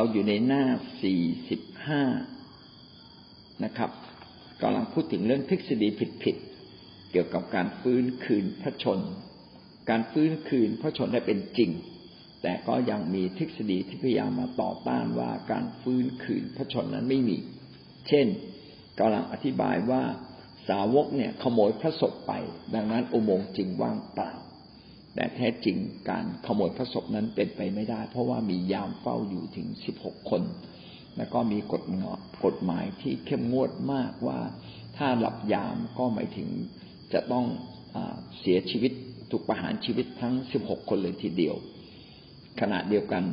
เราอยู่ในหน้าสี่สิบห้านะครับกำลังพูดถึงเรื่องทฤษฎีผิดๆ เกี่ยวกับการฟื้นคืนพระชน การฟื้นคืนพระชนได้เป็นจริง แต่ก็ยังมีทฤษฎีที่พยายามมาต่อต้านว่าการฟื้นคืนพระชนนั้นไม่มี เช่นกำลังอธิบายว่าสาวกเนี่ยขโมยพระศพไป ดังนั้นอุโมงค์จึงว่างเปล่า แต่แท้จริงการขโมยพระศพนั้นเป็นไปไม่ได้ เพราะว่ามียามเฝ้าอยู่ถึงสิบหกคน แล้วก็มีกฎงกฎหมายที่เข้มงวดมากว่าถ้าหลับยามก็หมายถึงจะต้องอเสียชีวิตถูกประหารชีวิตทั้งสิบหกคนเลยทีเดียว ขณะเดียวกัน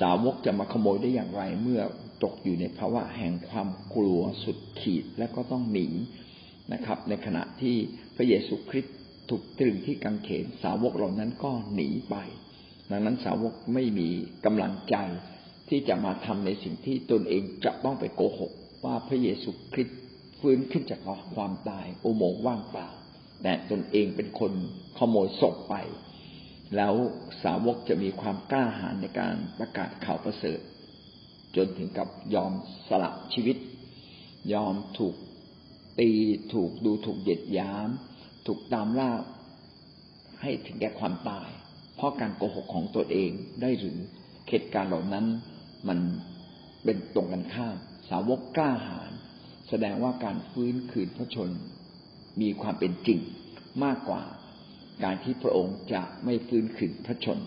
สาวกจะมาขโมยได้อย่างไรเมื่อตกอยู่ในภาวะแห่งความกลัวสุดขีดและก็ต้องหนีนะครับ ในขณะที่พระเยซูคริสต์ ถูกตรึงที่กังเขนสาวกเหล่านั้นก็หนีไป ดังนั้นสาวกไม่มีกำลังใจที่จะมาทำในสิ่งที่ตนเองจะต้องไปโกหก ว่าพระเยซูคริสต์ฟื้นขึ้นจากความตายอุโมงค์ว่างเปล่า แต่ตนเองเป็นคนขโมยศพไป แล้วสาวกจะมีความกล้าหาญในการประกาศข่าวประเสริฐ จนถึงกับยอมสละชีวิต ยอมถูกตีถูกดูถูกเหยียดยาม ถูกตามล่าให้ถึงแก่ความตาย เพราะการโกหกของตัวเองได้หรือเหตุการณ์เหล่านั้นมันเป็นตรงกันข้าม สาวกกล้าหาญแสดงว่าการฟื้นคืนพระชนมีความเป็นจริงมากกว่าการที่พระองค์จะไม่ฟื้นคืนพระชน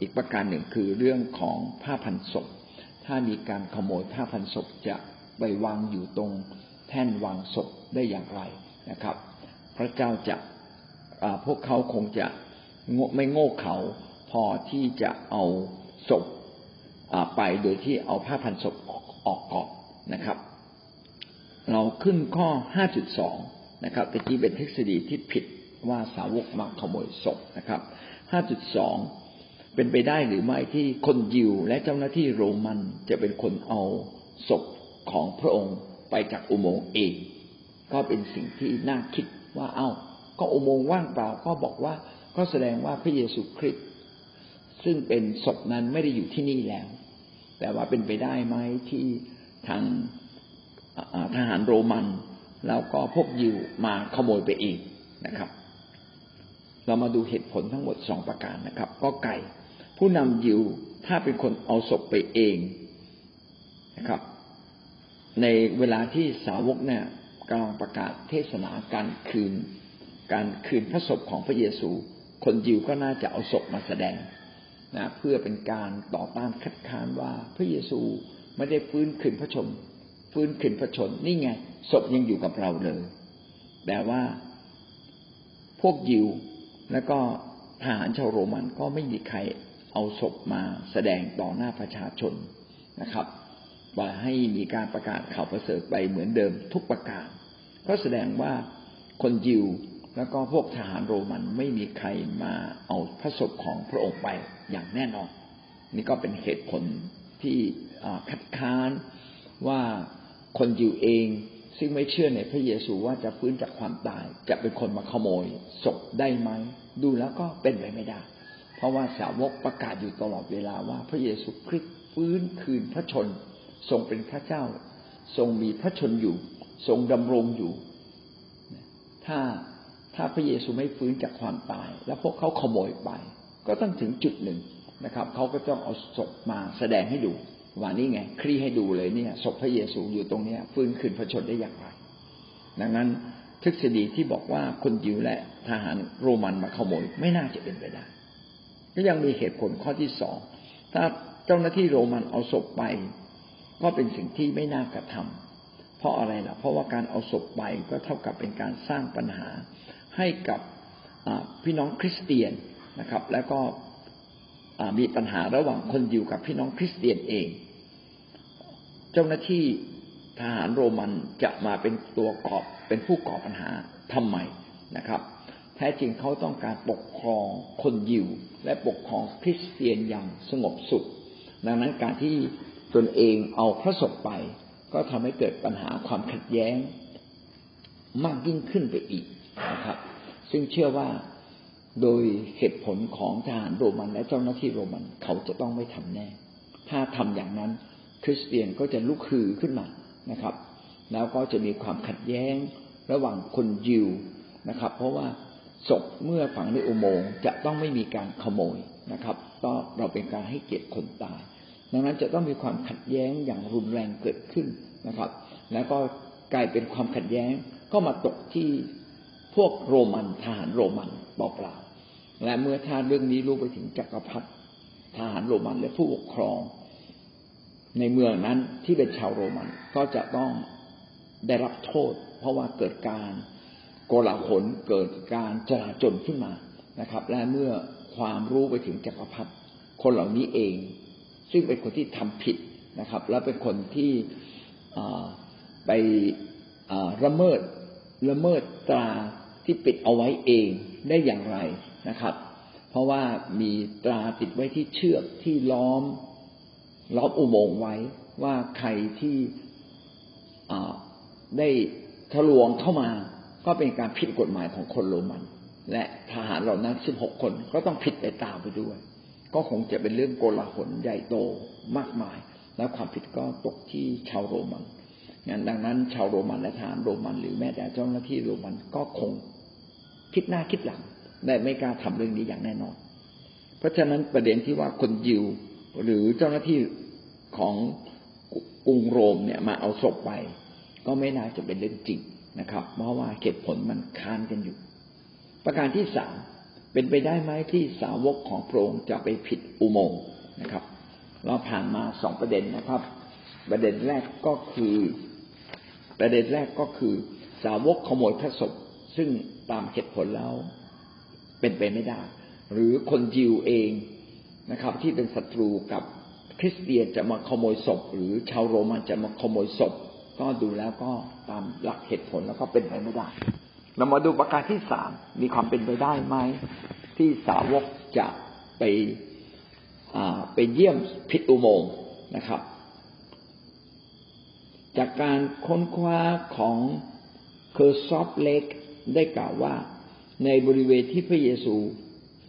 อีกประการหนึ่งคือเรื่องของผ้าพันศพ ถ้ามีการขโมยผ้าพันศพจะไปวางอยู่ตรงแท่นวางศพได้อย่างไรนะครับ พระเจ้าจะพวกเขาคงจะไม่โง่เขาพอที่จะเอาศพไปโดยที่เอาผ้าพันศพออกก่อนนะครับ เราขึ้นข้อ 5.2 นะครับตะกี้เป็นทฤษฎีที่ผิดว่าสาวกมาขโมยศพนะครับ 5.2 เป็นไปได้หรือไม่ที่คนยิวและเจ้าหน้าที่โรมันจะเป็นคนเอาศพของพระองค์ไปจากอุโมงค์เอง ก็เป็นสิ่งที่น่าคิด ว่าเอา้าก็อุโมงค์ว่างเปล่าก็บอกว่าก็แสดงว่าพระเยซูคริสต์ซึ่งเป็นศพนั้นไม่ได้อยู่ที่นี่แล้ว แต่ว่าเป็นไปได้ไหมที่ทางทหารโรมัน แล้วก็พวกยิวมาขโมยไปเองนะครับ เรามาดูเหตุผลทั้งหมดสองประการนะครับ ก็ไก่ผู้นำยิวถ้าเป็นคนเอาศพไปเองนะครับ ในเวลาที่สาวกเนี่ย กำลังประกาศเทศนาการคืน การคืนพระศพของพระเยซู คนยิวก็น่าจะเอาศพมาแสดงนะเพื่อเป็นการต่อต้านคัดค้านว่าพระเยซูไม่ได้ฟื้นคืนพระชนฟื้นคืนพระชนนี่ไงศพยังอยู่กับเราเลยแต่ว่าพวกยิวแล้วก็ทหารชาวโรมันก็ไม่มีใครเอาศพมาแสดงต่อหน้าประชาชนนะครับว่าให้มีการประกาศข่าวประเสริฐไปเหมือนเดิมทุกประการ ก็แสดงว่าคนยิวแล้วก็พวกทหารโรมันไม่มีใครมาเอาพระศพของพระองค์ไปอย่างแน่นอน นี่ก็เป็นเหตุผลที่คัดค้านว่าคนยิวเองซึ่งไม่เชื่อในพระเยซูว่าจะฟื้นจากความตาย จะเป็นคนมาขโมยศพได้ไหมดูแล้วก็เป็นไปไม่ได้ เพราะว่าสาวกประกาศอยู่ตลอดเวลาว่าพระเยซูคริสต์ฟื้นคืนพระชน ทรงเป็นพระเจ้า ทรงมีพระชนอยู่ ทรงดำรงอยู่ ถ้าถ้าพระเยซูไม่ฟื้นจากความตาย แล้วพวกเขาขโมยไป ก็ต้องถึงจุดหนึ่งนะครับเขาก็ต้องเอาศพมาแสดงให้ดูว่านี่ไงคลี่ให้ดูเลยเนี่ยศพพระเยซูอยู่ตรงเนี้ย ฟื้นคืนพระชนได้อย่างไร ดังนั้นทฤษฎีที่บอกว่าคนยิวและทหารโรมันมาขโมยไม่น่าจะเป็นไปได้ ก็ยังมีเหตุผลข้อที่สองถ้าเจ้าหน้าที่โรมันเอาศพไป ก็เป็นสิ่งที่ไม่น่ากระทำ เพราะอะไรล่ะ เพราะว่าการเอาศพไปก็เท่ากับเป็นการสร้างปัญหาให้กับพี่น้องคริสเตียนนะครับ แล้วก็มีปัญหาระหว่างคนอยู่กับพี่น้องคริสเตียนเอง เจ้าหน้าที่ทหารโรมันจะมาเป็นตัวกอบเป็นผู้ก่อปัญหาทำไมนะครับ แท้จริงเขาต้องการปกครองคนยิวและปกครองคริสเตียนอย่างสงบสุข ดังนั้นการที่ตนเองเอาพระศพไป ก็ทำให้เกิดปัญหาความขัดแย้งมากยิ่งขึ้นไปอีกนะครับ ซึ่งเชื่อว่าโดยเหตุผลของทหารโรมันและเจ้าหน้าที่โรมันเขาจะต้องไม่ทำแน่ ถ้าทำอย่างนั้นคริสเตียนก็จะลุกฮือขึ้นมานะครับ แล้วก็จะมีความขัดแย้งระหว่างคนยิวนะครับ เพราะว่าศพเมื่อฝังในอุโมงค์จะต้องไม่มีการขโมยนะครับ ก็เราเป็นการให้เกียรติคนตาย ดังนั้นจะต้องมีความขัดแย้งอย่างรุนแรงเกิดขึ้นนะครับ แล้วก็กลายเป็นความขัดแย้งก็มาตกที่พวกโรมันทหารโรมันเปล่าๆและเมื่อถ้าเรื่องนี้รู้ไปถึงจักรพรรดิทหารโรมันและผู้ปกครอง ในเมืองนั้นที่เป็นชาวโรมันก็จะต้องได้รับโทษ เพราะว่าเกิดการโกลาหลเกิดการจลาจลขึ้นมานะครับ และเมื่อความรู้ไปถึงจักรพรรดิคนเหล่านี้เอง ซึ่งเป็นคนที่ทำผิดนะครับ และเป็นคนที่ไปละเมิดละเมิดตราที่ปิดเอาไว้เองได้อย่างไรนะครับ เพราะว่ามีตราติดไว้ที่เชือกที่ล้อมล้อมอุโมงค์ไว้ว่าใครที่ได้ทะลวงเข้ามาก็เป็นการผิดกฎหมายของคนโรมัน และทหารเหล่านั้นสิบหกคนก็ต้องผิดไปตามไปด้วย ก็คงจะเป็นเรื่องโกลาหลใหญ่โตมากมาย แล้วความผิดก็ตกที่ชาวโรมันงั้นดังนั้น ชาวโรมันและทหารโรมัน หรือแม้แต่เจ้าหน้าที่โรมันก็คงคิดหน้าคิดหลังแต่ไม่กล้าทำเรื่องนี้อย่างแน่นอน เพราะฉะนั้นประเด็นที่ว่าคนยิวหรือเจ้าหน้าที่ของกรุงโรมเนี่ยมาเอาศพไป ก็ไม่น่าจะเป็นเรื่องจริงนะครับ เพราะว่าเหตุผลมันค้านกันอยู่ ประการที่สาม เป็นไปได้ไหมที่สาวกของพระองค์จะไปผิดอุโมงค์นะครับ เราผ่านมาสองประเด็นนะครับ ประเด็นแรกก็คือ ประเด็นแรกก็คือ สาวกขโมยพระศพซึ่งตามเหตุผลแล้วเป็นไปไม่ได้ หรือคนยิวเองนะครับ ที่เป็นศัตรูกับคริสเตียนจะมาขโมยศพ หรือชาวโรมันจะมาขโมยศพ ก็ดูแล้วก็ตามหลักเหตุผลแล้วก็เป็นไปไม่ได้ เรามาดูประการที่สามมีความเป็นไปได้ไหมที่สาวกจะไปไปเยี่ยมพิษอุโมงค์นะครับ จากการค้นคว้าของเคอร์ซอฟเล็กได้กล่าวว่า ในบริเวณที่พระเยซู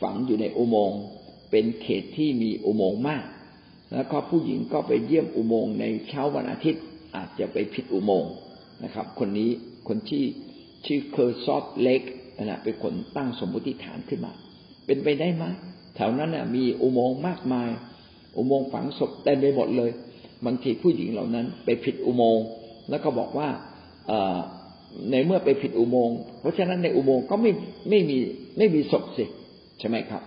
ฝังอยู่ในอุโมงค์เป็นเขตที่มีอุโมงค์มาก แล้วก็ผู้หญิงก็ไปเยี่ยมอุโมงค์ในเช้าวันอาทิตย์อาจจะไปผิดอุโมงค์นะครับ คนนี้คนที่ ชื่อเคอร์ซอฟเล็กนะเป็นคนตั้งสมมติฐานขึ้นมา เป็นไปได้ไหมแถวนั้นนะมีอุโมงค์มากมาย อุโมงค์ฝังศพเต็มไปหมดเลยบางทีผู้หญิงเหล่านั้น ไปผิดอุโมงค์แล้วก็บอกว่าในเมื่อไปผิดอุโมงค์เพราะฉะนั้นในอุโมงค์ก็ไม่ไม่มีไม่มีศพสิใช่ไหมครับ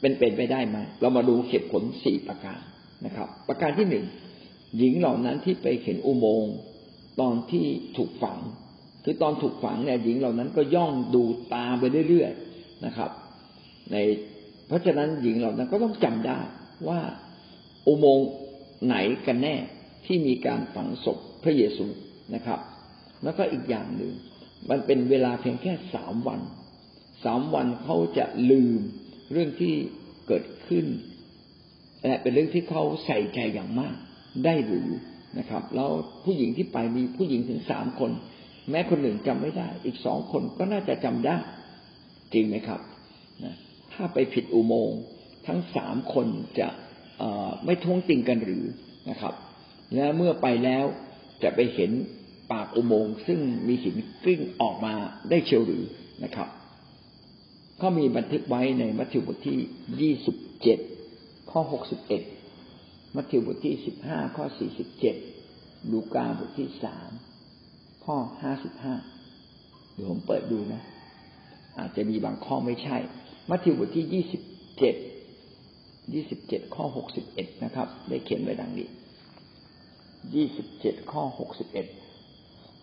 เป็นเป็นไปได้ไหมเรามาดูเหตุผลสี่ประการนะครับ ประการที่หนึ่งหญิงเหล่านั้นที่ไปเห็นอุโมงค์ตอนที่ถูกฝัง คือตอนถูกฝังเนี่ยหญิงเหล่านั้นก็ย่องดูตาไปเรื่อยๆนะครับ ในเพราะฉะนั้นหญิงเหล่านั้นก็ต้องจำได้ว่าอุโมงค์ไหนกันแน่ที่มีการฝังศพพระเยซูนะครับ แล้วก็อีกอย่างหนึ่งมันเป็นเวลาเพียงแค่สามวันสามวันเขาจะลืมเรื่องที่เกิดขึ้นและเป็นเรื่องที่เขาใส่ใจอย่างมากได้หรือนะครับ แล้วผู้หญิงที่ไปมีผู้หญิงถึงสามคน แม้คนหนึ่งจำไม่ได้ อีกสองคนก็น่าจะจำได้ จริงไหมครับนะถ้าไปผิดอุโมงค์ทั้งสามคนจะไม่ท้วงติงกันหรือนะครับ และเมื่อไปแล้วจะไปเห็นปากอุโมงค์ซึ่งมีหินกลิ้งออกมาได้เชียวหรือนะครับก็มีบันทึกไว้ในมัทธิวบทที่ยี่สิบเจ็ดข้อหกสิบเอ็ดมัทธิวบทที่สิบห้าข้อสี่สิบเจ็ดลูกาบทที่สาม ข้อห้าสิบห้าเดี๋ยวผมเปิดดูนะ อาจจะมีบางข้อไม่ใช่ มัทธิวบทที่ยี่สิบเจ็ดยี่สิบเจ็ดข้อหกสิบเอ็ดนะครับ ได้เขียนไว้ดังนี้ยี่สิบเจ็ดข้อหกสิบเอ็ด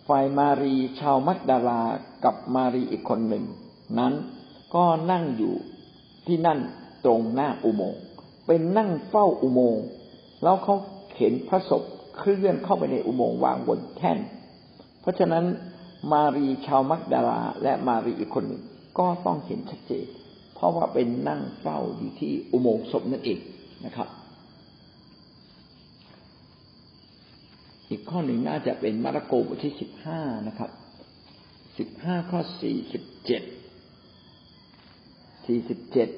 ฝ่ายมารีชาวมักดาลากับมารีอีกคนหนึ่ง นั้นก็นั่งอยู่ที่นั่นตรงหน้าอุโมงค์เป็นนั่งเฝ้าอุโมงค์แล้วเขาเห็นพระศพเคลื่อนเข้าไปในอุโมงค์วางบนแท่น เพราะฉะนั้นมารีชาวมักดาลาและมารีอีกคนหนึ่งก็ต้องเห็นชัดเจน เพราะว่าเป็นนั่งเฝ้าอยู่ที่อุโมงค์ศพนั่นเองนะครับ อีกข้อหนึ่งน่าจะเป็นมาระโกบทที่สิบห้านะครับสิบห้าข้อสี่สิบเจ็ดสี่สิบเจ็ด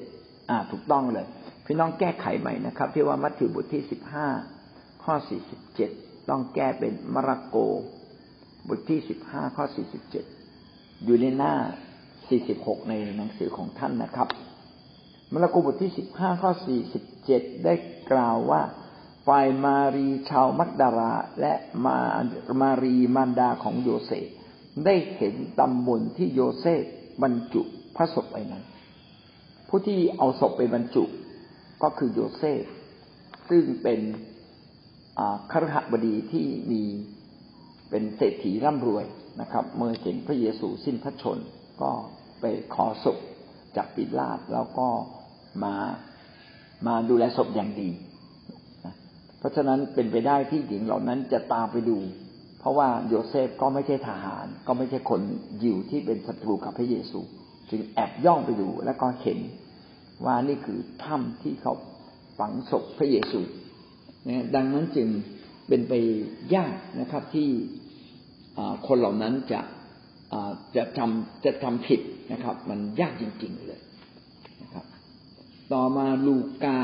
อ่าถูกต้องเลย พี่น้องแก้ไขใหม่นะครับ ที่ว่ามัทธิวบทที่สิบห้าข้อสี่สิบเจ็ดต้องแก้เป็นมาระโก บทที่สิบห้าข้อสี่สิบเจ็ดอยู่ในหน้าสี่สิบหกในหนังสือของท่านนะครับมระโกบทที่สิบห้าข้อสี่สิบเจ็ดได้กล่าวว่าฝ่ายมารีชาวมักดาราและมามารีมารดาของโยเซฟได้เห็นตำบลที่โยเซฟบรรจุพระศพไปนั้น ผู้ที่เอาศพไปบรรจุก็คือโยเซฟซึ่งเป็นคหบดีที่มี เป็นเศรษฐีร่ำรวยนะครับ เมื่อเห็นพระเยซูสิ้นพระชนม์ก็ไปขอศพจากปิลาตแล้วก็มามาดูแลศพอย่างดี เพราะฉะนั้นเป็นไปได้ที่หญิงเหล่านั้นจะตามไปดู เพราะว่าโยเซฟก็ไม่ใช่ทหาร ก็ไม่ใช่คนยิวที่เป็นศัตรูกับพระเยซู จึงแอบย่องไปดูแล้วก็เห็นว่านี่คือถ้ำที่เขาฝังศพพระเยซูนะดังนั้นจึง เป็นไปยากนะครับที่คนเหล่านั้นจะจะทำจะทำผิดนะครับ มันยากจริง ๆเลยนะครับ ต่อมาลูกา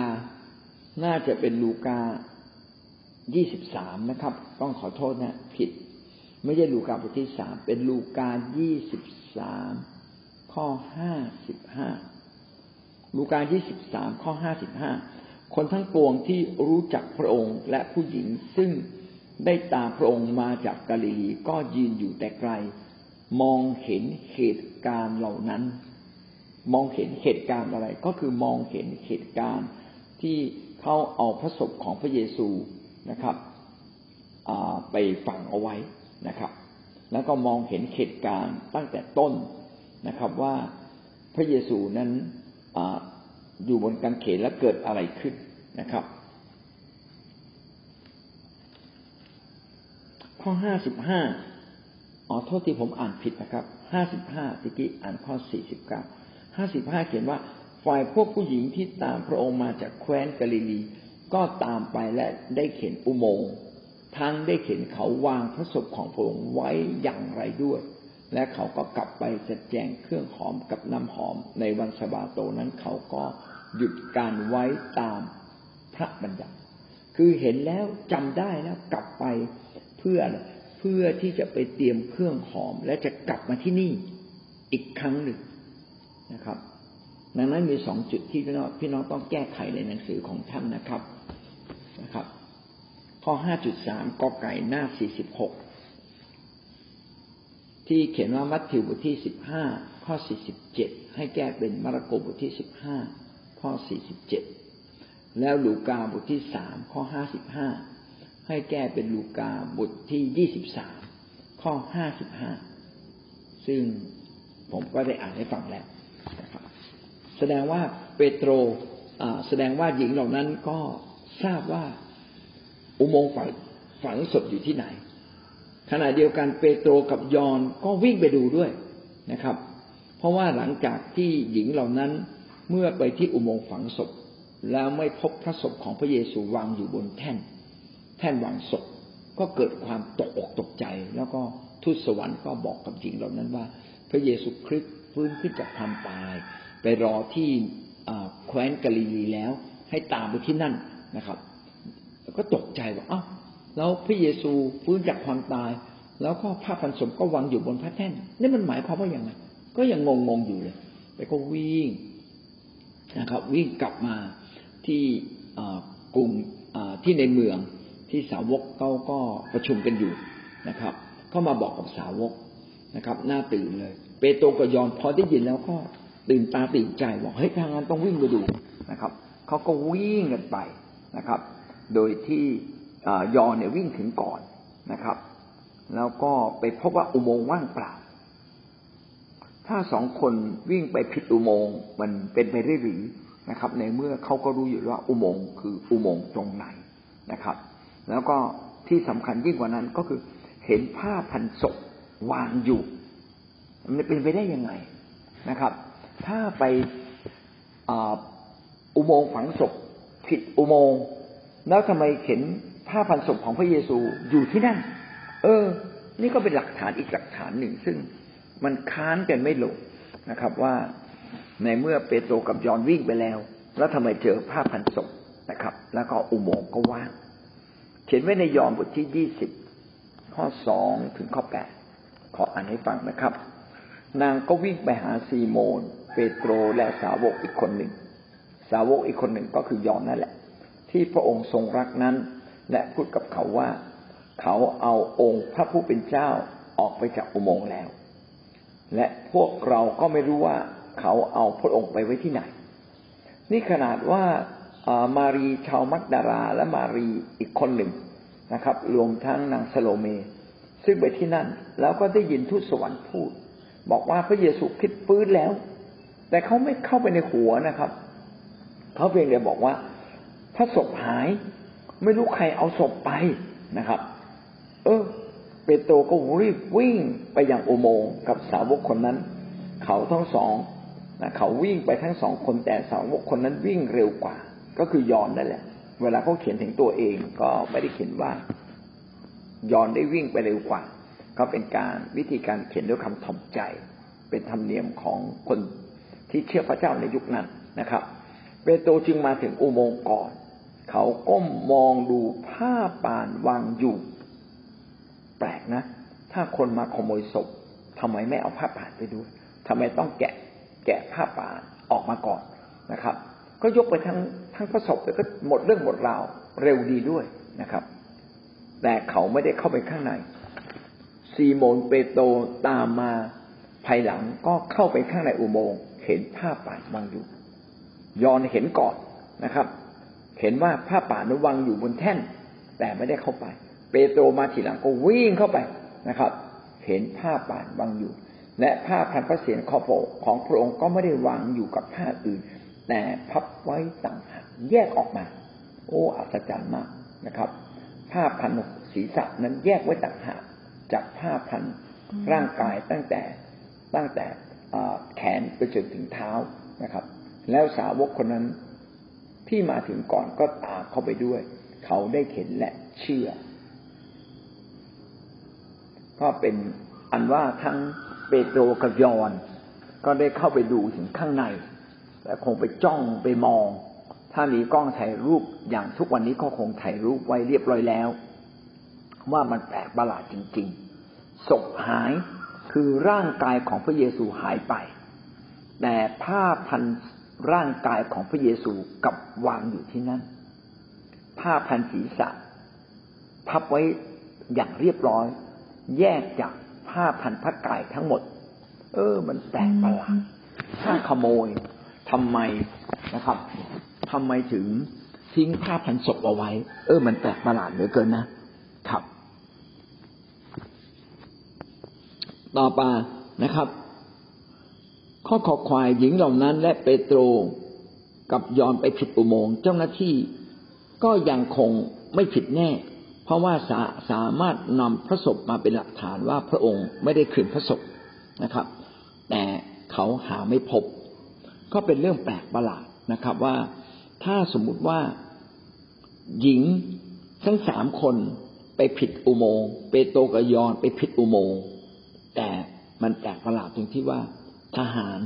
น่าจะเป็นลูกายี่สิบสามนะครับ ต้องขอโทษนะ ผิด ไม่ใช่ลูกาบทที่สามเป็นลูกายี่สิบสามข้อห้าสิบห้าลูกายี่สิบสามข้อห้าสิบห้า คนทั้งปวงที่รู้จักพระองค์และผู้หญิงซึ่งได้ตามพระองค์มาจากกาลิลีก็ยืนอยู่แต่ไกล มองเห็นเหตุการณ์เหล่านั้น มองเห็นเหตุการณ์อะไร ก็คือมองเห็นเหตุการณ์ที่เขาเอาพระศพของพระเยซูนะครับไปฝังเอาไว้นะครับ แล้วก็มองเห็นเหตุการณ์ตั้งแต่ต้นนะครับว่าพระเยซูนั้น อยู่บนกางเขนแล้วเกิดอะไรขึ้นนะครับ ข้อห้าสิบห้าอ๋อโทษที่ผมอ่านผิดนะครับห้าสิบห้าตะกี้อ่านข้อสี่สิบเก้าห้าสิบห้าเขียนว่าฝ่ายพวกผู้หญิงที่ตามพระองค์มาจากแคว้นกาลิลี ก็ตามไปและได้เห็นอุโมงค์ทั้งได้เห็นเขาวางพระศพของพระองค์ไว้อย่างไรด้วย และเขาก็กลับไปจัดแจงเครื่องหอมกับน้ำหอม ในวันสบาโตนั้นเขาก็หยุดการไว้ตามพระบัญญัติ คือเห็นแล้วจำได้แล้วกลับไปเพื่อเพื่อที่จะไปเตรียมเครื่องหอม และจะกลับมาที่นี่อีกครั้งหนึ่งนะครับ ดังนั้นมีสองจุดที่พี่น้องพี่น้องต้องแก้ไขในหนังสือของท่านนะครับนะครับ ข้อห้าจุดสามกไก่หน้าสี่สิบหก ที่เขียนว่ามัทธิวบทที่สิบห้าข้อสี่สิบเจ็ดให้แก้เป็นมาระโกบทที่สิบห้าข้อสี่สิบเจ็ดแล้วลูกาบทที่สามข้อห้าสิบห้าให้แก้เป็นลูกาบทที่ยี่สิบสามข้อห้าสิบห้าซึ่งผมก็ได้อ่านให้ฟังแล้ว แสดงว่าเปโตรแสดงว่าหญิงเหล่านั้นก็ทราบว่าอุโมงค์ฝังฝังศพอยู่ที่ไหน ขณะเดียวกันเปโตรกับยอนก็วิ่งไปดูด้วยนะครับ เพราะว่าหลังจากที่หญิงเหล่านั้นเมื่อไปที่อุโมงค์ฝังศพ แล้วไม่พบพระศพของพระเยซูวางอยู่บนแท่น แท่นวางศพก็เกิดความตกอกตกใจ แล้วก็ทูตสวรรค์ก็บอกกับหญิงเหล่านั้นว่า พระเยซูคริสต์ฟื้นขึ้นจากความตาย ไปรอที่แคว้นกาลิลีแล้วให้ตามไปที่นั่นนะครับ ก็ตกใจว่าอ้า แล้วพระเยซูฟื้นจากความตาย แล้วก็ผ้าพันศพก็วางอยู่บนพระแท่นนี่มันหมายความว่าอย่างไรก็ยังงงงอยู่เลยแต่ก็วิ่งนะครับ วิ่งกลับมาที่กลุ่มที่ในเมืองที่สาวกเขาก็ประชุมกันอยู่นะครับก็มาบอกกับสาวกนะครับหน้าตื่นเลย เปโตรกับยอนพอได้ยินแล้วก็ตื่นตาตื่นใจบอกเฮ้ยทางนั้นต้องวิ่งไปดูนะครับเขาก็วิ่งกันไปนะครับ โดยที่ ยอเนี่ยวิ่งถึงก่อนนะครับ แล้วก็ไปพบว่าอุโมงค์ว่างเปล่า ถ้าสองคนวิ่งไปผิดอุโมงค์มันเป็นไปได้หรือนะครับ ในเมื่อเขาก็รู้อยู่ว่าอุโมงค์คืออุโมงค์ตรงไหนนะครับ แล้วก็ที่สำคัญยิ่งกว่านั้นก็คือเห็นผ้าพันศพวางอยู่ มันเป็นไปได้ยังไงนะครับ ถ้าไปอุโมงค์ฝังศพผิดอุโมงค์แล้วทำไมเห็น ผ้าพันศพของพระเยซูอยู่ที่นั่น เออ นี่ก็เป็นหลักฐานอีกหลักฐานหนึ่ง ซึ่งมันค้านกันไม่ลงนะครับ ว่าในเมื่อเปโตรกับยอนวิ่งไปแล้ว แล้วทำไมเจอผ้าพันศพนะครับ แล้วก็อุโมงค์ก็ว่างเขียนไว้ในยอห์นบทที่ยี่สิบข้อสองถึงข้อแปดขออ่านให้ฟังนะครับ นางก็วิ่งไปหาซีโมน เปโตรและสาวกอีกคนหนึ่ง สาวกอีกคนหนึ่งก็คือยอนนั่นแหละ ที่พระองค์ทรงรักนั้น และพูดกับเขาว่า เขาเอาองค์พระผู้เป็นเจ้าออกไปจากอุโมงค์แล้ว และพวกเราก็ไม่รู้ว่าเขาเอาพระองค์ไปไว้ที่ไหน นี่ขนาดว่ามารีชาวมักดาราและมารีอีกคนหนึ่งนะครับ รวมทั้งนางสโลเม ซึ่งไปที่นั่น แล้วก็ได้ยินทูตสวรรค์พูด บอกว่าพระเยซูคิดฟื้นแล้ว แต่เขาไม่เข้าไปในหัวนะครับเขาเพียงแต่บอกว่าถ้าศพหาย ไม่รู้ใครเอาศพไปนะครับ เออ เปโตรก็รีบวิ่งไปยังอุโมงค์กับสาวกคนนั้น เขาทั้งสองนะเขาวิ่งไปทั้งสองคนแต่สาวกคนนั้นวิ่งเร็วกว่า ก็คือยอนนั่นแหละ เวลาเขาเขียนถึงตัวเองก็ไม่ได้เขียนว่ายอนได้วิ่งไปเร็วกว่า ก็เป็นการวิธีการเขียนด้วยคำถ่อมใจ เป็นธรรมเนียมของคนที่เชื่อพระเจ้าในยุคนั้นนะครับ เปโตรจึงมาถึงอุโมงค์ก่อน เขาก้มมองดูผ้าป่านวางอยู่ แปลกนะ ถ้าคนมาขโมยศพทำไมไม่เอาผ้าป่านไปด้วยทำไมต้องแกะแกะผ้าป่านออกมาก่อนนะครับ ก็ยกไปทั้งทั้งพระศพแล้วก็หมดเรื่องหมดราวเร็วดีด้วยนะครับ แต่เขาไม่ได้เข้าไปข้างใน ซีโมนเปโตรตามมาภายหลังก็เข้าไปข้างในอุโมงค์เห็นผ้าป่านวางอยู่ ยอนเห็นก่อนนะครับ เห็นว่าผ้าป่านวางอยู่บนแท่น แต่ไม่ได้เข้าไป เปโตรมาทีหลังก็วิ่งเข้าไปนะครับ เห็นผ้าป่านวางอยู่ และผ้าพันพระเศียรคอโปของพระองค์ก็ไม่ได้วางอยู่กับผ้าอื่น แต่พับไว้ต่างหากแยกออกมา โอ้อัศจรรย์มากนะครับ ผ้าพันศีรษะนั้นแยกไว้ต่างหากจากผ้าพันร่างกายตั้งแต่ตั้งแต่แขนไปจนถึงเท้านะครับ แล้วสาวกคนนั้น ที่มาถึงก่อนก็ตามเข้าไปด้วย เขาได้เห็นและเชื่อ ก็เป็นอันว่าทั้งเปโตรกับยอนก็ได้เข้าไปดูถึงข้างใน และคงไปจ้องไปมอง ถ้ามีกล้องถ่ายรูปอย่างทุกวันนี้ก็คงถ่ายรูปไว้เรียบร้อยแล้ว ว่ามันแปลกประหลาดจริงๆศพหายคือร่างกายของพระเยซูหายไป แต่ผ้าพัน ร่างกายของพระเยซูกับวางอยู่ที่นั่น ผ้าพันศีรษะ พับไว้อย่างเรียบร้อย แยกจากผ้าพันพระกายทั้งหมด เออ มันแปลกประหลาดถ้าขโมยทำไมนะครับทำไมถึงทิ้งผ้าพันศพเอาไว้ เออ มันแปลกประหลาดเหลือเกินนะครับ ต่อไปนะครับ ข้อขอควายหญิงเหล่านั้น และเปโตรกับยอนไปผิดอุโมงค์เจ้าหน้าที่ก็ยังคงไม่ผิดแน่ เพราะว่าสาสามารถนำพระศพมาเป็นหลักฐานว่าพระองค์ไม่ได้คืนพระศพนะครับ แต่เขาหาไม่พบ ก็เป็นเรื่องแปลกประหลาดนะครับว่าถ้าสมมุติว่าหญิงทั้งสามคนไปผิดอุโมงค์เปโตรกับยอนไปผิดอุโมงค์แต่มันแปลกประหลาดตรงที่ว่า ทหาร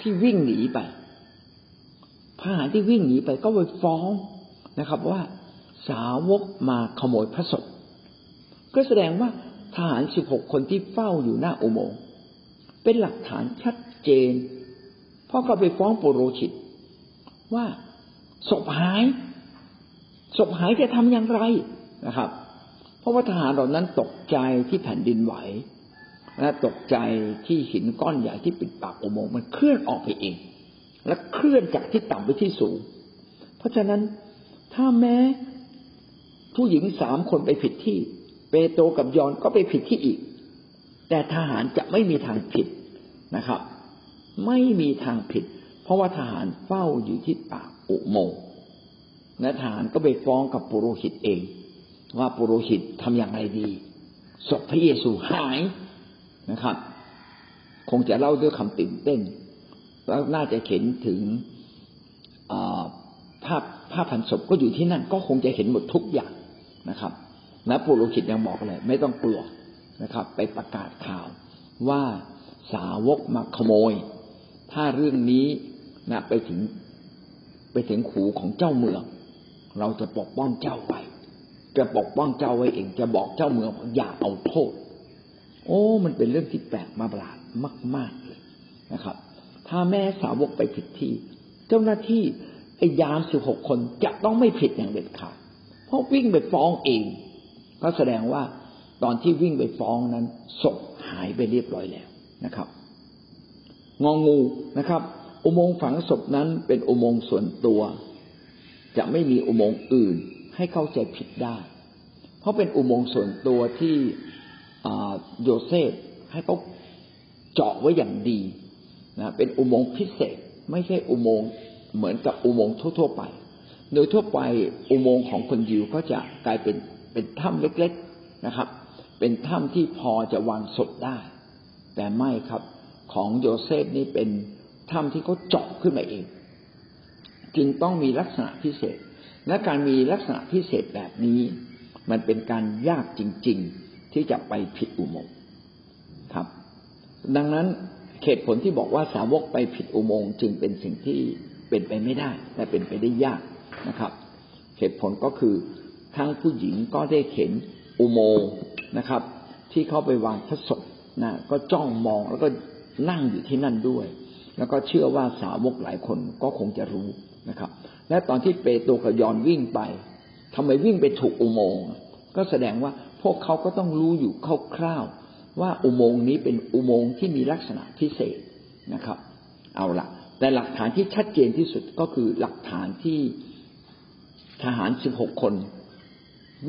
ที่วิ่งหนีไปทหารที่วิ่งหนีไปก็ไปฟ้องนะครับ ว่าสาวกมาขโมยพระศพก็แสดงว่าทหารสิบหกคนที่เฝ้าอยู่หน้าอุโมงค์เป็นหลักฐานชัดเจนเพราะเขาไปฟ้องปุโรชิต ว่าศพหายศพหายจะทำอย่างไรนะครับ เพราะว่าทหารเหล่านั้นตกใจที่แผ่นดินไหว และตกใจที่หินก้อนใหญ่ที่ปิดปากอุโมงค์มันเคลื่อนออกไปเอง และเคลื่อนจากที่ต่ำไปที่สูง เพราะฉะนั้นถ้าแม้ผู้หญิงสามคนไปผิดที่ เปโตรกับยอนก็ไปผิดที่อีก แต่ทหารจะไม่มีทางผิดนะครับ ไม่มีทางผิด เพราะว่าทหารเฝ้าอยู่ที่ปากอุโมงค์และทหารก็ไปฟ้องกับปุโรหิตเอง ว่าปุโรหิตทำอย่างไรดีศพพระเยซูหาย นะครับ คงจะเล่าด้วยคำตื่นเต้นแล้วน่าจะเข็นถึงภาพภาพพันศพก็อยู่ที่นั่น ก็คงจะเห็นหมดทุกอย่างนะครับนะปุโรหิตยังบอกเลย ไม่ต้องกลัวนะครับ ไปประกาศข่าวว่าสาวกมาขโมย ถ้าเรื่องนี้นะไปถึงไปถึงหูของเจ้าเมือง เราจะปกป้องเจ้าไว้จะปกป้องเจ้าไว้เอง จะบอกเจ้าเมืองอย่าเอาโทษ โอ้ มันเป็นเรื่องที่แปลกมาประหลาดมาก ๆเลยนะครับ ถ้าแม่สาวกไปผิดที่ เจ้าหน้าที่ไอ้ยามสิบหกคนจะต้องไม่ผิดอย่างเด็ดขาดเพราะวิ่งไปฟ้องเองก็แสดงว่าตอนที่วิ่งไปฟ้องนั้นศพหายไปเรียบร้อยแล้วนะครับ งองูนะครับ อุโมงค์ฝังศพนั้นเป็นอุโมงค์ส่วนตัว จะไม่มีอุโมงค์อื่นให้เข้าใจผิดได้ เพราะเป็นอุโมงค์ส่วนตัวที่ โยเซฟให้เขาเจาะไว้อย่างดีนะเป็นอุโมงค์พิเศษ ไม่ใช่อุโมงค์เหมือนกับอุโมงค์ทั่ว ๆ ไป โดยทั่วไปอุโมงค์ของคนยิวก็จะกลายเป็นเป็นถ้ำเล็กๆนะครับ เป็นถ้ำที่พอจะวางศพได้ แต่ไม่ครับของโยเซฟนี่เป็นถ้ำที่เขาเจาะขึ้นมาเอง จึงต้องมีลักษณะพิเศษ และการมีลักษณะพิเศษแบบนี้ มันเป็นการยากจริง ๆ ที่จะไปผิดอุโมงค์ครับ ดังนั้นเหตุผลที่บอกว่าสาวกไปผิดอุโมงค์จึงเป็นสิ่งที่เป็นไปไม่ได้ และเป็นไปได้ยากนะครับ เหตุผลก็คือทั้งผู้หญิงก็ได้เห็นอุโมงค์นะครับ ที่เขาไปวางพระศพนะก็จ้องมองแล้วก็นั่งอยู่ที่นั่นด้วย แล้วก็เชื่อว่าสาวกหลายคนก็คงจะรู้นะครับ และตอนที่เปโตรกับยอนวิ่งไปทำไมวิ่งไปถูกอุโมงค์ก็แสดงว่า พวกเขาก็ต้องรู้อยู่คร่าวๆว่าอุโมงค์นี้เป็นอุโมงค์ที่มีลักษณะพิเศษนะครับ เอาละแต่หลักฐานที่ชัดเจนที่สุดก็คือหลักฐานที่ทหารสิบหกคน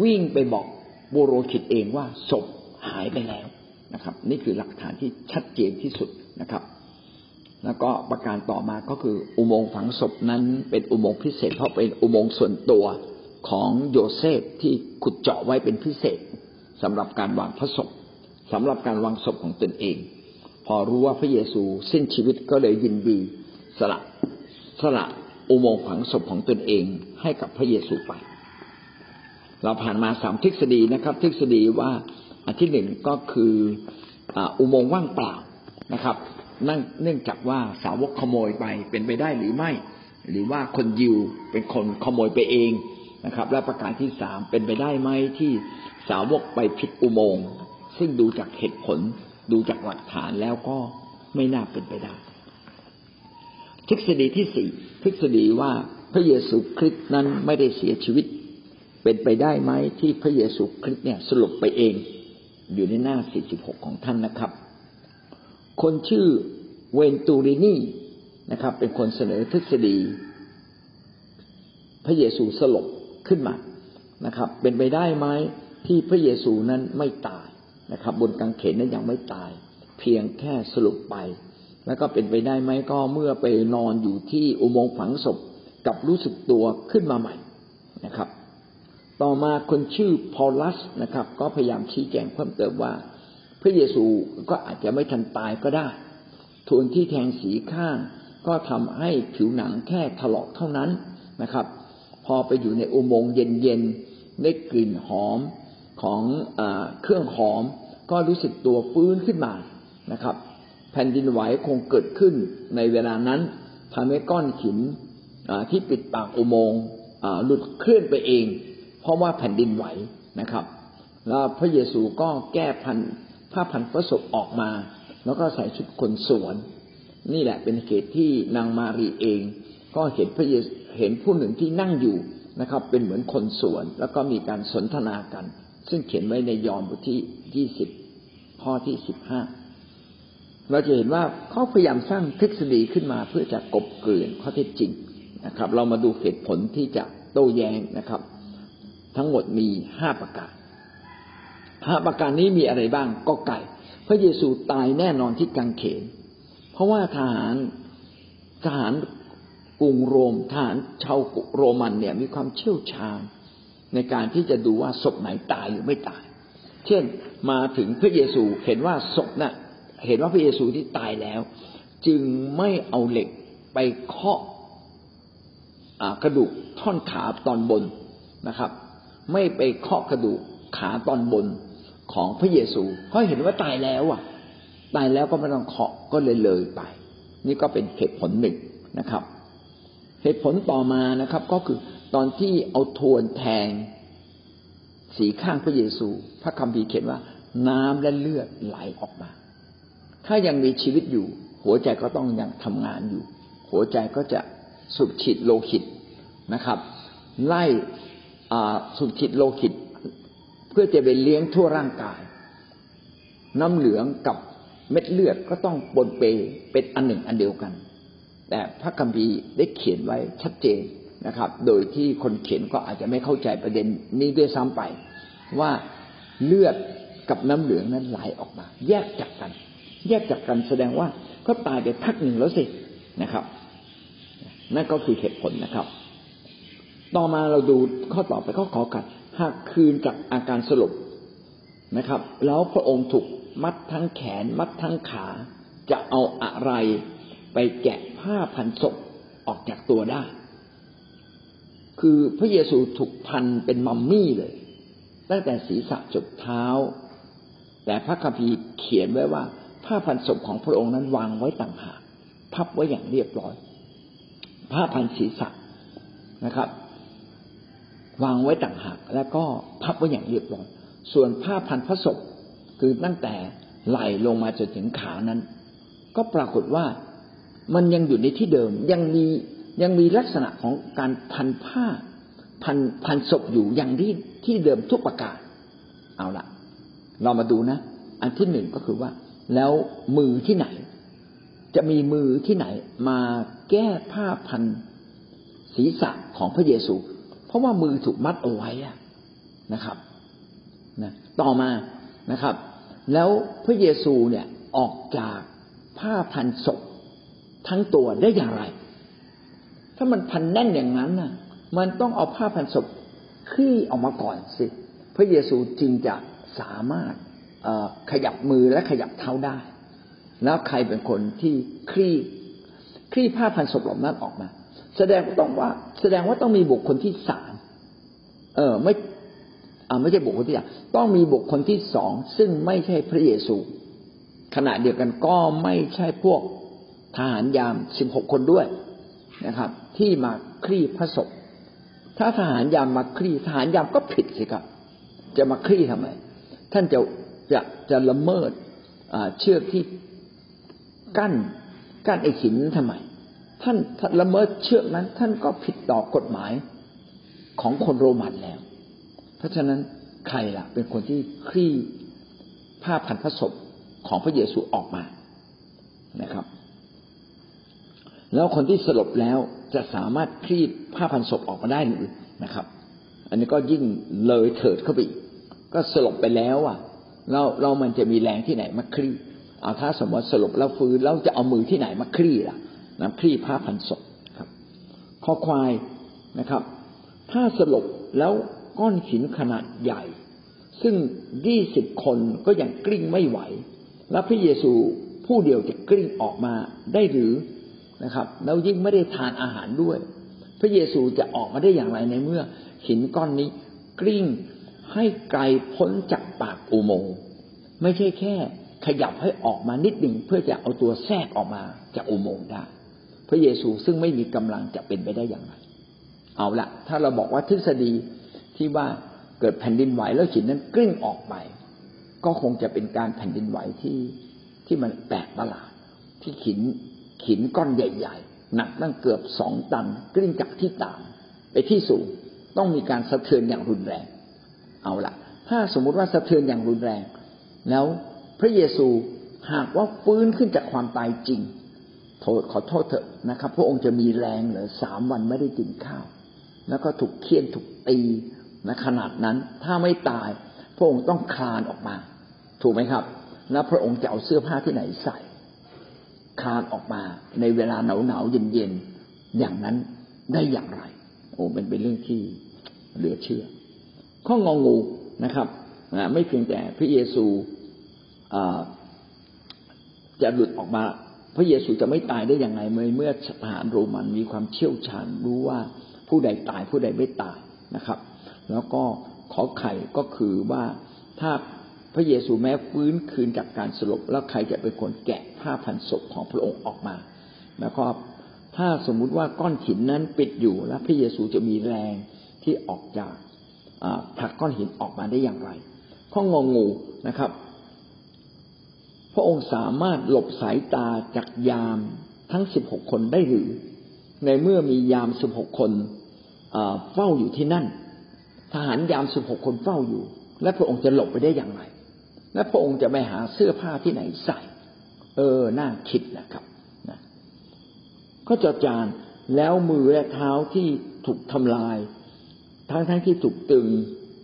วิ่งไปบอกโบโรคิดเองว่าศพหายไปแล้วนะครับ นี่คือหลักฐานที่ชัดเจนที่สุดนะครับ แล้วก็ประการต่อมาก็คืออุโมงค์ฝังศพนั้น เป็นอุโมงค์พิเศษ เพราะเป็นอุโมงค์ส่วนตัวของโยเซฟที่ขุดเจาะไว้เป็นพิเศษ สำหรับการวางพระศพสำหรับการวางศพของตนเอง พอรู้ว่าพระเยซูสิ้นชีวิตก็เลยยินดีสละสละอุโมงค์ฝังศพของตนเองให้กับพระเยซูไป เราผ่านมาสามทฤษฎีนะครับ ทฤษฎีว่าอันที่หนึ่งก็คืออุโมงค์ว่างเปล่านะครับนั่นเนื่องจากว่าสาวกขโมยไปเป็นไปได้หรือไม่ หรือว่าคนยิวเป็นคนขโมยไปเอง นะครับ และประการที่สามเป็นไปได้ไหมที่สาวกไปผิดอุโมงค์ซึ่งดูจากเหตุผลดูจากหลักฐานแล้วก็ไม่น่าเป็นไปได้ ทฤษฎีที่สี่ทฤษฎีว่าพระเยซูคริสต์นั้นไม่ได้เสียชีวิต เป็นไปได้ไหมที่พระเยซูคริสต์เนี่ยสรุปไปเอง อยู่ในหน้า 46 ของท่านนะครับ คนชื่อเวนตูรินีนะครับ เป็นคนเสนอทฤษฎี พระเยซูสลบ ขึ้นมานะครับ เป็นไปได้ไหมที่พระเยซูนั้นไม่ตายนะครับ บนกางเขนนั้นยังไม่ตาย เพียงแค่สรุปไป แล้วก็เป็นไปได้ไหมก็เมื่อไปนอนอยู่ที่อุโมงค์ฝังศพกับรู้สึกตัวขึ้นมาใหม่นะครับ ต่อมาคนชื่อพอลัสนะครับ ก็พยายามชี้แจงเพิ่มเติมว่า พระเยซูก็อาจจะไม่ทันตายก็ได้ทวนที่แทงสีข้างก็ทำให้ผิวหนังแค่ถลอกเท่านั้นนะครับ พอไปอยู่ในอุโมงค์เย็นๆได้กลิ่นหอมของอเครื่องหอม ก็รู้สึกตัวฟื้นขึ้นมานะครับ แผ่นดินไหวคงเกิดขึ้นในเวลานั้นทำให้ก้อนหินที่ปิดปากอุโมงค์หลุดเคลื่อนไปเอง เพราะว่าแผ่นดินไหวนะครับ แล้วพระเยซูก็แก้พันผ้าพันพระศพออกมา แล้วก็ใส่ชุดคนสวน นี่แหละเป็นเหตุที่นางมารีเอง ก็เห็นพระเยซู เห็นผู้หนึ่งที่นั่งอยู่นะครับ เป็นเหมือนคนสวน แล้วก็มีการสนทนากัน ซึ่งเขียนไว้ในยอห์นบทที่ยี่สิบข้อที่สิบห้าเราจะเห็นว่าเขาพยายามสร้างทฤษฎีขึ้นมาเพื่อจะกบเกลื่อนข้อเท็จจริงนะครับ เรามาดูเหตุผลที่จะโต้แย้งนะครับ ทั้งหมดมีห้าประการห้าประการนี้มีอะไรบ้างก็ไก่ พระเยซูตายแน่นอนที่กังเขน เพราะว่าทหารทหาร รุงโรมทหารชาวโรมันเนี่ยมีความเชี่ยวชาญในการที่จะดูว่าศพไหนตายหรือไม่ตาย เช่นมาถึงพระเยซูเห็นว่าศพนะ่ะเห็นว่าพระเยซูที่ตายแล้ว จึงไม่เอาเหล็กไปเคาะกระดูกท่อนขาตอนบนนะครับ ไม่ไปเคาะกระดูกขาตอนบนของพระเยซูเพราะเห็นว่าตายแล้วอะ ตายแล้วก็ไม่ต้องเคาะก็เลยเลยไป นี่ก็เป็นเหตุผลหนึ่งนะครับ เหตุผลต่อมานะครับ ก็คือตอนที่เอาทวนแทง สีข้างพระเยซู พระคัมภีร์เขียนว่า น้ำและเลือดไหลออกมา ถ้ายังมีชีวิตอยู่ หัวใจก็ต้องยังทำงานอยู่ หัวใจก็จะสูบฉีดโลหิตนะครับ ไล่สูบฉีดโลหิต เพื่อจะไปเลี้ยงทั่วร่างกาย น้ำเหลืองกับเม็ดเลือดก็ต้องปนเปเป็นอันหนึ่งอันเดียวกัน แต่พระคัมภีร์ได้เขียนไว้ชัดเจนนะครับ โดยที่คนเขียนก็อาจจะไม่เข้าใจประเด็นนี้ด้วยซ้ำไป ว่าเลือดกับน้ำเหลืองนั้นไหลออกมา แยกจากกัน แยกจากกันแสดงว่าก็ตายไปพักหนึ่งแล้วสินะครับ นั่นก็คือเหตุผลนะครับ ต่อมาเราดูข้อต่อไปข้อขอกันหากคืนจากอาการสลบนะครับ แล้วพระองค์ถูกมัดทั้งแขนมัดทั้งขาจะเอาอะไร ไปแกะผ้าพันศพออกจากตัวได้ คือพระเยซูถูกพันเป็นมัมมี่เลย ตั้งแต่ศีรษะจดเท้า แต่พระคัมภีร์เขียนไว้ว่า ผ้าพันศพของพระองค์นั้นวางไว้ต่างหากพับไว้อย่างเรียบร้อย ผ้าพันศีรษะนะครับ วางไว้ต่างหากแล้วก็พับไว้อย่างเรียบร้อย ส่วนผ้าพันพระศพคือตั้งแต่ไหลลงมาจนถึงขานั้น ก็ปรากฏว่า มันยังอยู่ในที่เดิมยังมียังมีลักษณะของการพันผ้าพันพันศพอยู่อย่างที่ที่เดิมทุกประการเอาละเรามาดูนะ อันที่หนึ่งก็คือว่า แล้วมือที่ไหน จะมีมือที่ไหน มาแก้ผ้าพันศีรษะของพระเยซู เพราะว่ามือถูกมัดเอาไว้นะครับนะต่อมานะครับ แล้วพระเยซูเนี่ยออกจากผ้าพันศพ ทั้งตัวได้อย่างไร ถ้ามันพันแน่นอย่างนั้นน่ะ มันต้องเอาผ้าพันศพคลี่ออกมาก่อนสิ พระเยซูจึงจะสามารถขยับมือและขยับเท้าได้ แล้วใครเป็นคนที่คลี่คลี่ผ้าพันศพเหล่านั้นออกมา แสดงต้องว่า แสดงว่าต้องมีบุคคลที่สามเออไม่ไม่ใช่บุคคลที่สามต้องมีบุคคลที่สองซึ่งไม่ใช่พระเยซู ขณะเดียวกันก็ไม่ใช่พวก ทหารยามสิบหกคนด้วยนะครับ ที่มาคลี่พระศพถ้าทหารยามมาคลี่ทหารยามก็ผิดสิครับ จะมาคลี่ทำไม ท่านจะจะจะละเมิดเชือกที่กั้นกั้นไอ้หินทำไม ท่านละเมิดเชือกนั้น ท่านก็ผิดต่อกฎหมายของคนโรมันแล้ว เพราะฉะนั้นใครล่ะ เป็นคนที่คลี่ผ้าพันพระศพของพระเยซูออกมานะครับ แล้วคนที่สลบแล้วจะสามารถคลี่ผ้าพันศพออกมาได้หรือนะครับ อันนี้ก็ยิ่งเลยเถิดเข้าไปก็สลบไปแล้วอะเราเรามันจะมีแรงที่ไหนมาคลี่เอาถ้าสมมติสลบแล้วฟื้นเราจะเอามือที่ไหนมาคลี่ล่ะนะคลี่ผ้าพันศพครับข้อควายนะครับ ถ้าสลบแล้วก้อนหินขนาดใหญ่ ซึ่งยี่สิบคนก็ยังกลิ้งไม่ไหว แล้วพระเยซูผู้เดียวจะกลิ้งออกมาได้หรือ นะครับ แล้วยิ่งไม่ได้ทานอาหารด้วย พระเยซูจะออกมาได้อย่างไรในเมื่อ หินก้อนนี้กลิ้งให้ไกลพ้นจากปากอุโมงค์ไม่ใช่แค่ ขยับให้ออกมานิดหนึ่งเพื่อจะเอาตัวแทรกออกมาจากอุโมงค์ได้ พระเยซูซึ่งไม่มีกำลังจะเป็นไปได้อย่างไร เอาละถ้าเราบอกว่าทฤษฎีที่ว่าเกิดแผ่นดินไหวแล้วหินนั้นกลิ้งออกไป ก็คงจะเป็นการแผ่นดินไหวที่ที่มันแปลกประหลาดที่หิน หินก้อนใหญ่ ๆ หนักตั้งเกือบสองตันกลิ้งจากที่ต่ำไปที่สูงต้องมีการสะเทือนอย่างรุนแรง เอาละถ้าสมมุติว่าสะเทือนอย่างรุนแรง แล้วพระเยซูหากว่าฟื้นขึ้นจากความตายจริง โทษขอโทษเถอะนะครับ พระองค์จะมีแรงเหรือสามวันไม่ได้กินข้าว แล้วก็ถูกเคี่ยนถูกตีณขนาดนั้นถ้าไม่ตาย พระองค์ต้องคลานออกมา ถูกไหมครับ แล้วพระองค์จะเอาเสื้อผ้าที่ไหนใส่ คลานออกมาในเวลาหนาวหนาวเย็นเย็นอย่างนั้นได้อย่างไร โอ้เป็นเป็นเรื่องที่เหลือเชื่อ ข้ององูนะครับไม่เพียงแต่พระเยซูจะหลุดออกมา พระเยซูจะไม่ตายได้อย่างไรเมื่อเมื่อทหารโรมันมีความเชี่ยวชาญรู้ว่าผู้ใดตายผู้ใดไม่ตายนะครับ แล้วก็ขอไข่ก็คือว่าถ้าพระเยซูแม้ฟื้นคืนจากการสลบแล้วใครจะเป็นคนแกะ ผ้าพันศพของพระองค์ออกมาแล้วก็ถ้าสมมุติว่าก้อนหินนั้นปิดอยู่แล้วพระเยซูจะมีแรงที่ออกจากผลักก้อนหินออกมาได้อย่างไรข้องงงูนะครับ พระองค์สามารถหลบสายตาจากยามทั้งสิบหกคนได้หรือ ในเมื่อมียามสิบหกคนเฝ้าอยู่ที่นั่น ทหารยามสิบหกคนเฝ้าอยู่ และพระองค์จะหลบไปได้อย่างไร และพระองค์จะไปหาเสื้อผ้าที่ไหนใส่ เออน่าคิดนะครับนะก็จอจานแล้วมือและเท้าที่ถูกทำลาย ทั้งทั้งที่ถูกตึง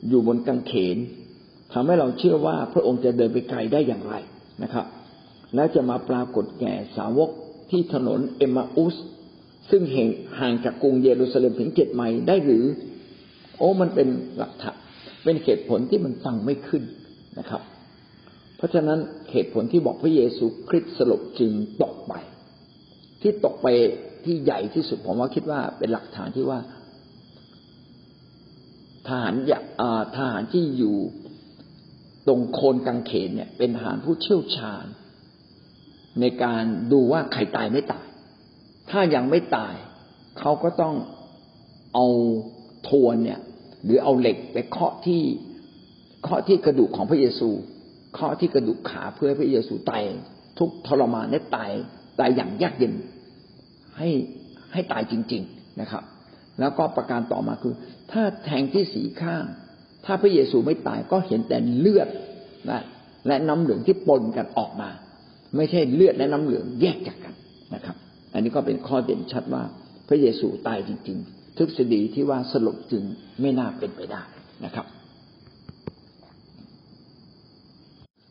อยู่บนกางเขนทำให้เราเชื่อว่าพระองค์จะเดินไปไกลได้อย่างไรนะครับ แล้วจะมาปรากฏแก่สาวกที่ถนนเอมมาอุส ซึ่งห่างจากกรุงเยรูซาเล็มถึงเจ็ดไมล์ได้หรือ โอ้มันเป็นหลักฐานเป็นเหตุผลที่มันฟังไม่ขึ้นนะครับ เพราะฉะนั้นเหตุผลที่บอกพระเยซูคริสต์สลบจึงตกไป ที่ตกไปที่ใหญ่ที่สุดผมว่าคิดว่าเป็นหลักฐานที่ว่าทหารทหารที่อยู่ตรงโคนกังเขนเนี่ย เป็นทหารผู้เชี่ยวชาญ ในการดูว่าใครตายไม่ตาย ถ้ายังไม่ตาย เขาก็ต้องเอาทวนเนี่ย หรือเอาเหล็กไปเคาะที่เคาะที่กระดูกของพระเยซู เคาะที่กระดูกขาเพื่อพระเยซูตายทุกทรมานได้ตายตายอย่างยากเย็นให้ให้ตายจริง ๆนะครับ แล้วก็ประการต่อมาคือ ถ้าแทงที่สีข้าง ถ้าพระเยซูไม่ตายก็เห็นแต่เลือดนะและน้ำเหลืองที่ปนกันออกมา ไม่ใช่เลือดและน้ำเหลืองแยกจากกันนะครับ อันนี้ก็เป็นข้อเด่นชัดว่าพระเยซูตายจริง ๆ ทฤษฎีที่ว่าสลบจึงไม่น่าเป็นไปได้นะครับ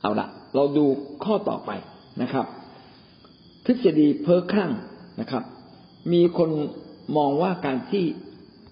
เอาละเราดูข้อต่อไปนะครับ ทฤษฎีเพ้อคลั่งนะครับ มีคนมองว่าการที่